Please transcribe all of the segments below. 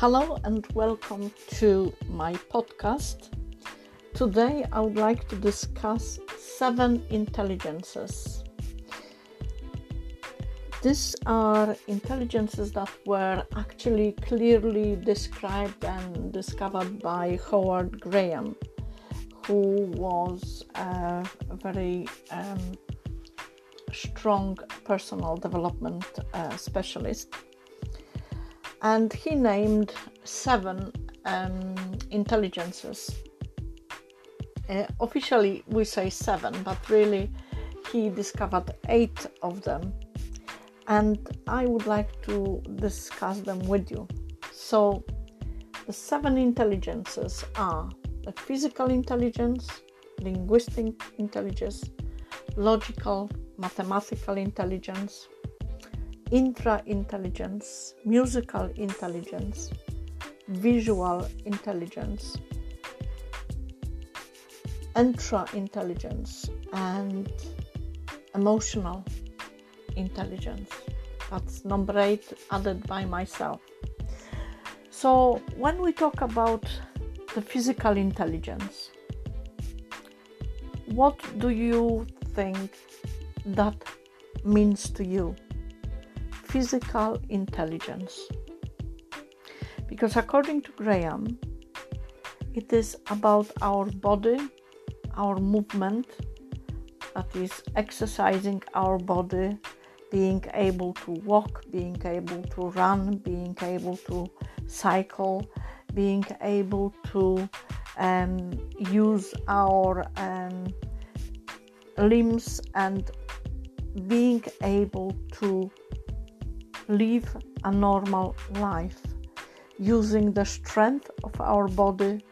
Hello and welcome to my podcast. Today I would like to discuss seven intelligences. These are intelligences that were actually clearly described and discovered by Howard Graham, who was a very um, strong personal development uh, specialist and he named seven um, intelligences. Uh, officially, we say seven, but really, he discovered eight of them, and I would like to discuss them with you. So, the seven intelligences are the physical intelligence, linguistic intelligence, logical, mathematical intelligence, intra intelligence, musical intelligence, visual intelligence, intra intelligence, and emotional intelligence. That's number eight, added by myself. So, when we talk about the physical intelligence, what do you think that means to you? Physical intelligence. Because according to Graham, it is about our body, our movement, that is, exercising our body, being able to walk, being able to run, being able to cycle, being able to um, use our um, limbs and being able to live a normal life using the strength of our body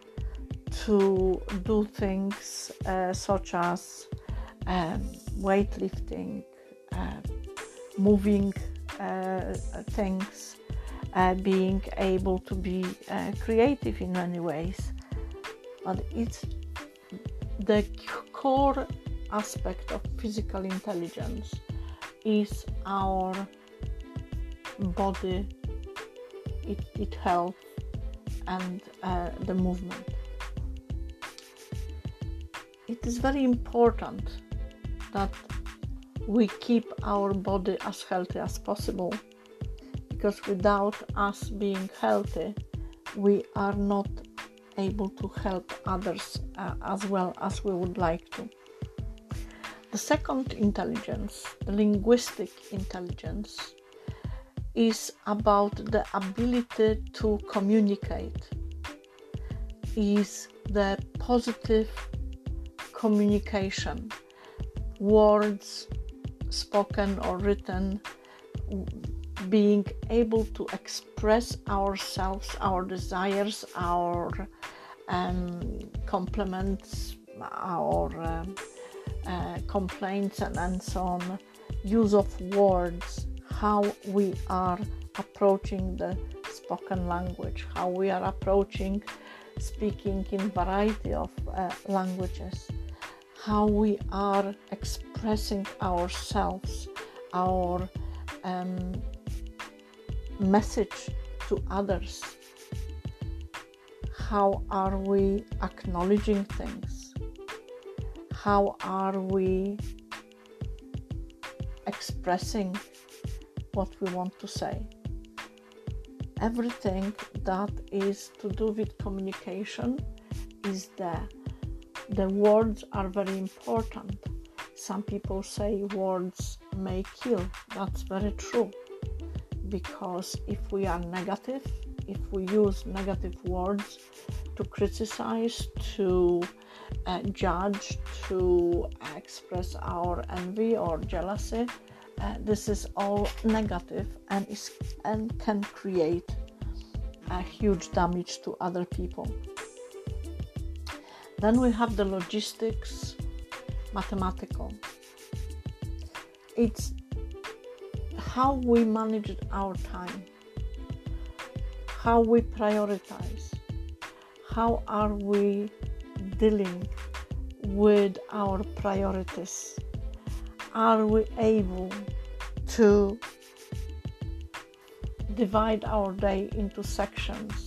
to do things uh, such as um, weightlifting, uh, moving uh, things, uh, being able to be uh, creative in many ways. But it's the core aspect of physical intelligence is our body, it, it health, and uh, the movement. It is very important that we keep our body as healthy as possible because without us being healthy, we are not able to help others uh, as well as we would like to. The second intelligence, the linguistic intelligence, is about the ability to communicate, is the positive communication, words spoken or written, being able to express ourselves, our desires, our um, compliments, our uh, uh, complaints, and, and so on, use of words how we are approaching the spoken language, how we are approaching speaking in variety of uh, languages, how we are expressing ourselves, our um, message to others. How are we acknowledging things? How are we expressing what we want to say. Everything that is to do with communication is there. The words are very important. Some people say words may kill. That's very true. Because if we are negative, if we use negative words to criticize, to uh, judge, to express our envy or jealousy, uh, this is all negative and is and can create a huge damage to other people. Then we have the logistics mathematical. It's how we manage our time how we prioritize how are we dealing with our priorities are we able to divide our day into sections?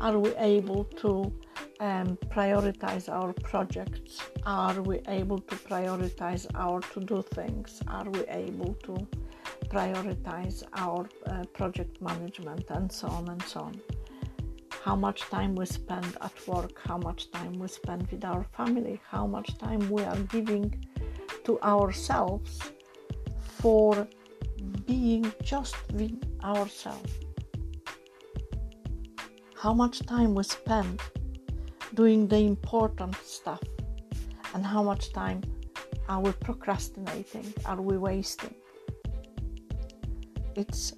Are we able to um, prioritize our projects? Are we able to prioritize our to do things? Are we able to prioritize our uh, project management and so on and so on? How much time we spend at work, how much time we spend with our family, how much time we are giving to ourselves for being just with ourselves. How much time we spend doing the important stuff and how much time are we procrastinating, are we wasting? It's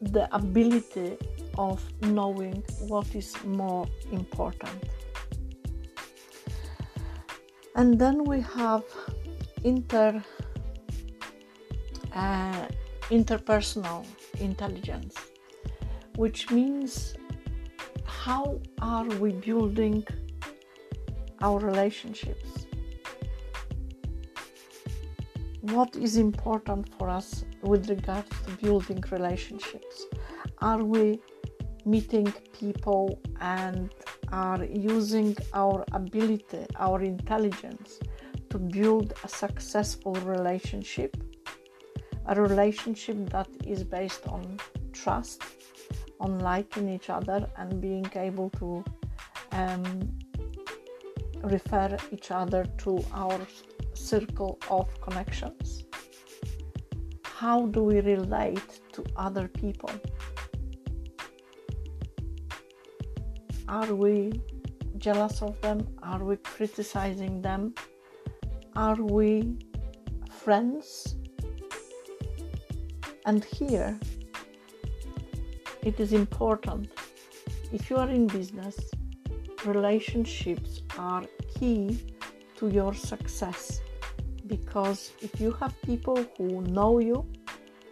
the ability of knowing what is more important. And then we have inter uh, interpersonal intelligence, which means how are we building our relationships? What is important for us with regards to building relationships? Are we meeting people and are using our ability, our intelligence to build a successful relationship? A relationship that is based on trust, on liking each other, and being able to um, refer each other to our circle of connections? How do we relate to other people? Are we jealous of them? Are we criticizing them? Are we friends? And here it is important if you are in business relationships are key to your success because if you have people who know you,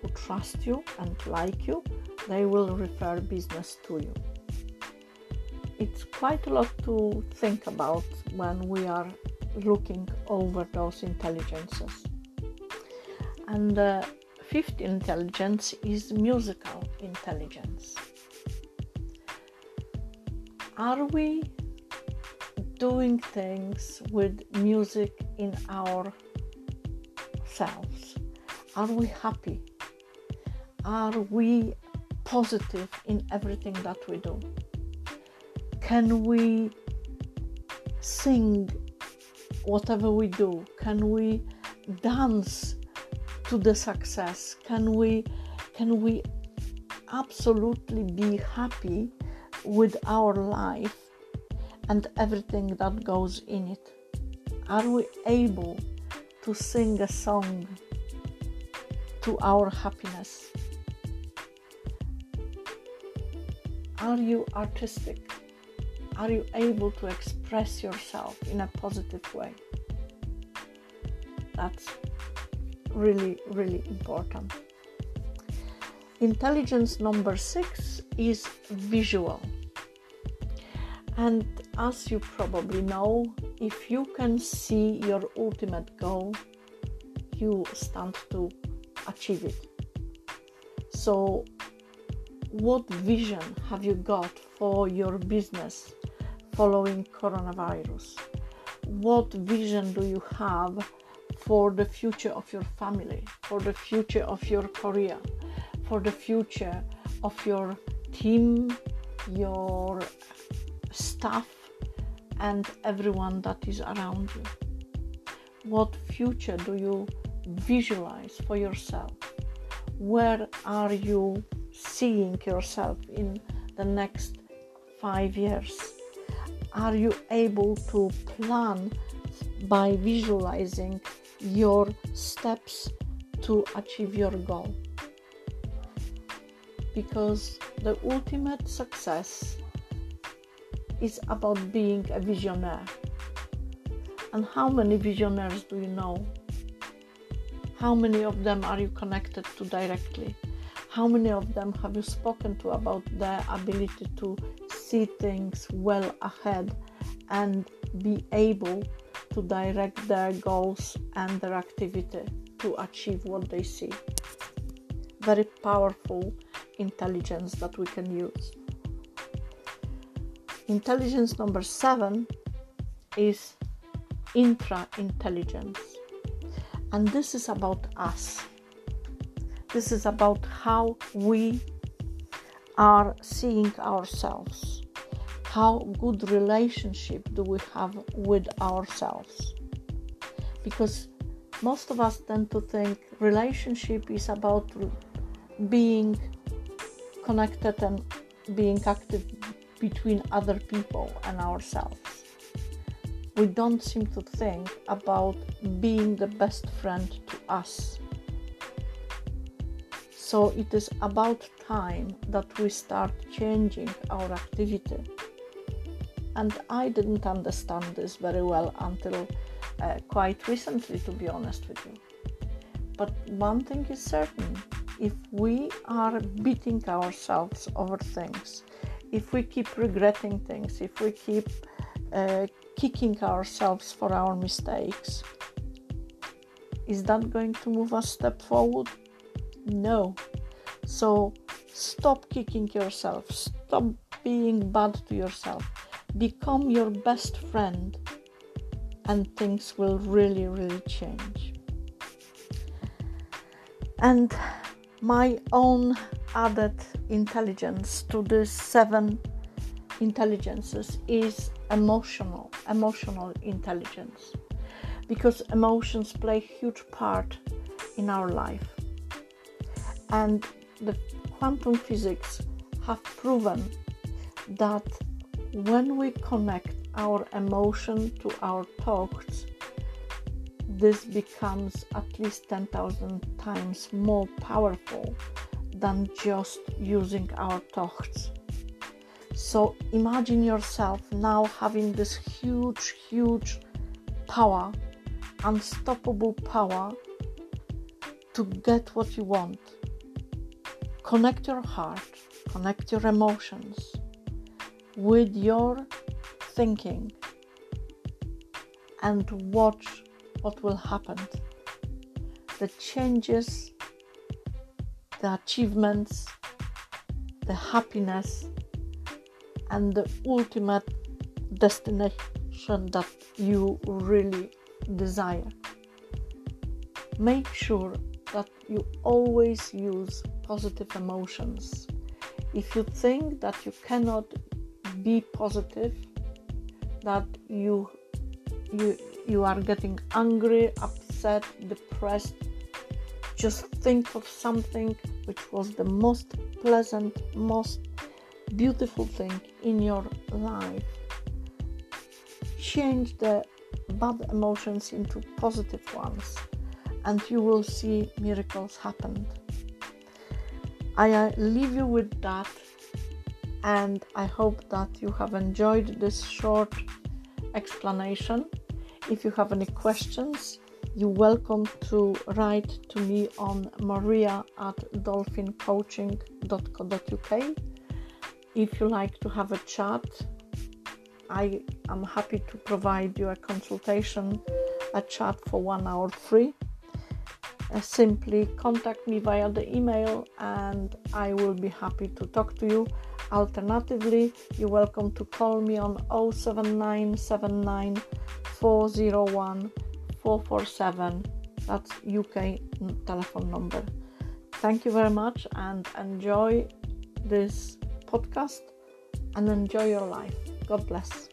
who trust you, and like you, they will refer business to you. It's quite a lot to think about when we are looking over those intelligences. And the fifth intelligence is musical intelligence. Are we doing things with music in ourselves? Are we happy? Are we positive in everything that we do? Can we sing whatever we do? Can we dance to the success? Can we can we absolutely be happy with our life and everything that goes in it? Are we able to sing a song to our happiness? Are you artistic? Are you able to express yourself in a positive way? That's really, really important. Intelligence number six is visual. And as you probably know, if you can see your ultimate goal, you stand to achieve it. So, what vision have you got for your business following coronavirus? What vision do you have for the future of your family, for the future of your career, for the future of your team, your staff, and everyone that is around you. What future do you visualize for yourself? Where are you seeing yourself in the next five years? Are you able to plan by visualizing your steps to achieve your goal? Because the ultimate success is about being a visionary. And how many visionaries do you know? How many of them are you connected to directly? How many of them have you spoken to about their ability to see things well ahead and be able to direct their goals and their activity to achieve what they see? Very powerful intelligence that we can use. Intelligence number seven is intra intelligence, and this is about us. This is about how we are seeing ourselves. How good relationship do we have with ourselves? Because most of us tend to think relationship is about being connected and being active between other people and ourselves. We don't seem to think about being the best friend to us so it is about time that we start changing our activity. And I didn't understand this very well until uh, quite recently, to be honest with you. But one thing is certain if we are beating ourselves over things, if we keep regretting things, if we keep uh, kicking ourselves for our mistakes, is that going to move us step forward? No. So stop kicking yourself, stop being bad to yourself, become your best friend, and things will really, really change. And my own added intelligence to these seven intelligences is emotional emotional intelligence because emotions play a huge part in our life and the quantum physics have proven that when we connect our emotion to our thoughts, this becomes at least 10,000 times more powerful than just using our thoughts. So imagine yourself now having this huge, huge power, unstoppable power to get what you want Connect your heart, connect your emotions with your thinking and watch what will happen. The changes, the achievements, the happiness, and the ultimate destination that you really desire. Make sure that you always use positive emotions. If you think that you cannot be positive, that you you you are getting angry, upset, depressed, just think of something which was the most pleasant, most beautiful thing in your life. Change the bad emotions into positive ones and you will see miracles happen. I leave you with that, and I hope that you have enjoyed this short explanation. If you have any questions, you're welcome to write to me on maria at dolphincoaching.co.uk. If you like to have a chat, I am happy to provide you a consultation, a chat for one hour free uh, simply contact me via the email and I will be happy to talk to you. Alternatively, you're welcome to call me on 07979 401 447. That's UK telephone number. Thank you very much and enjoy this podcast and enjoy your life. God bless.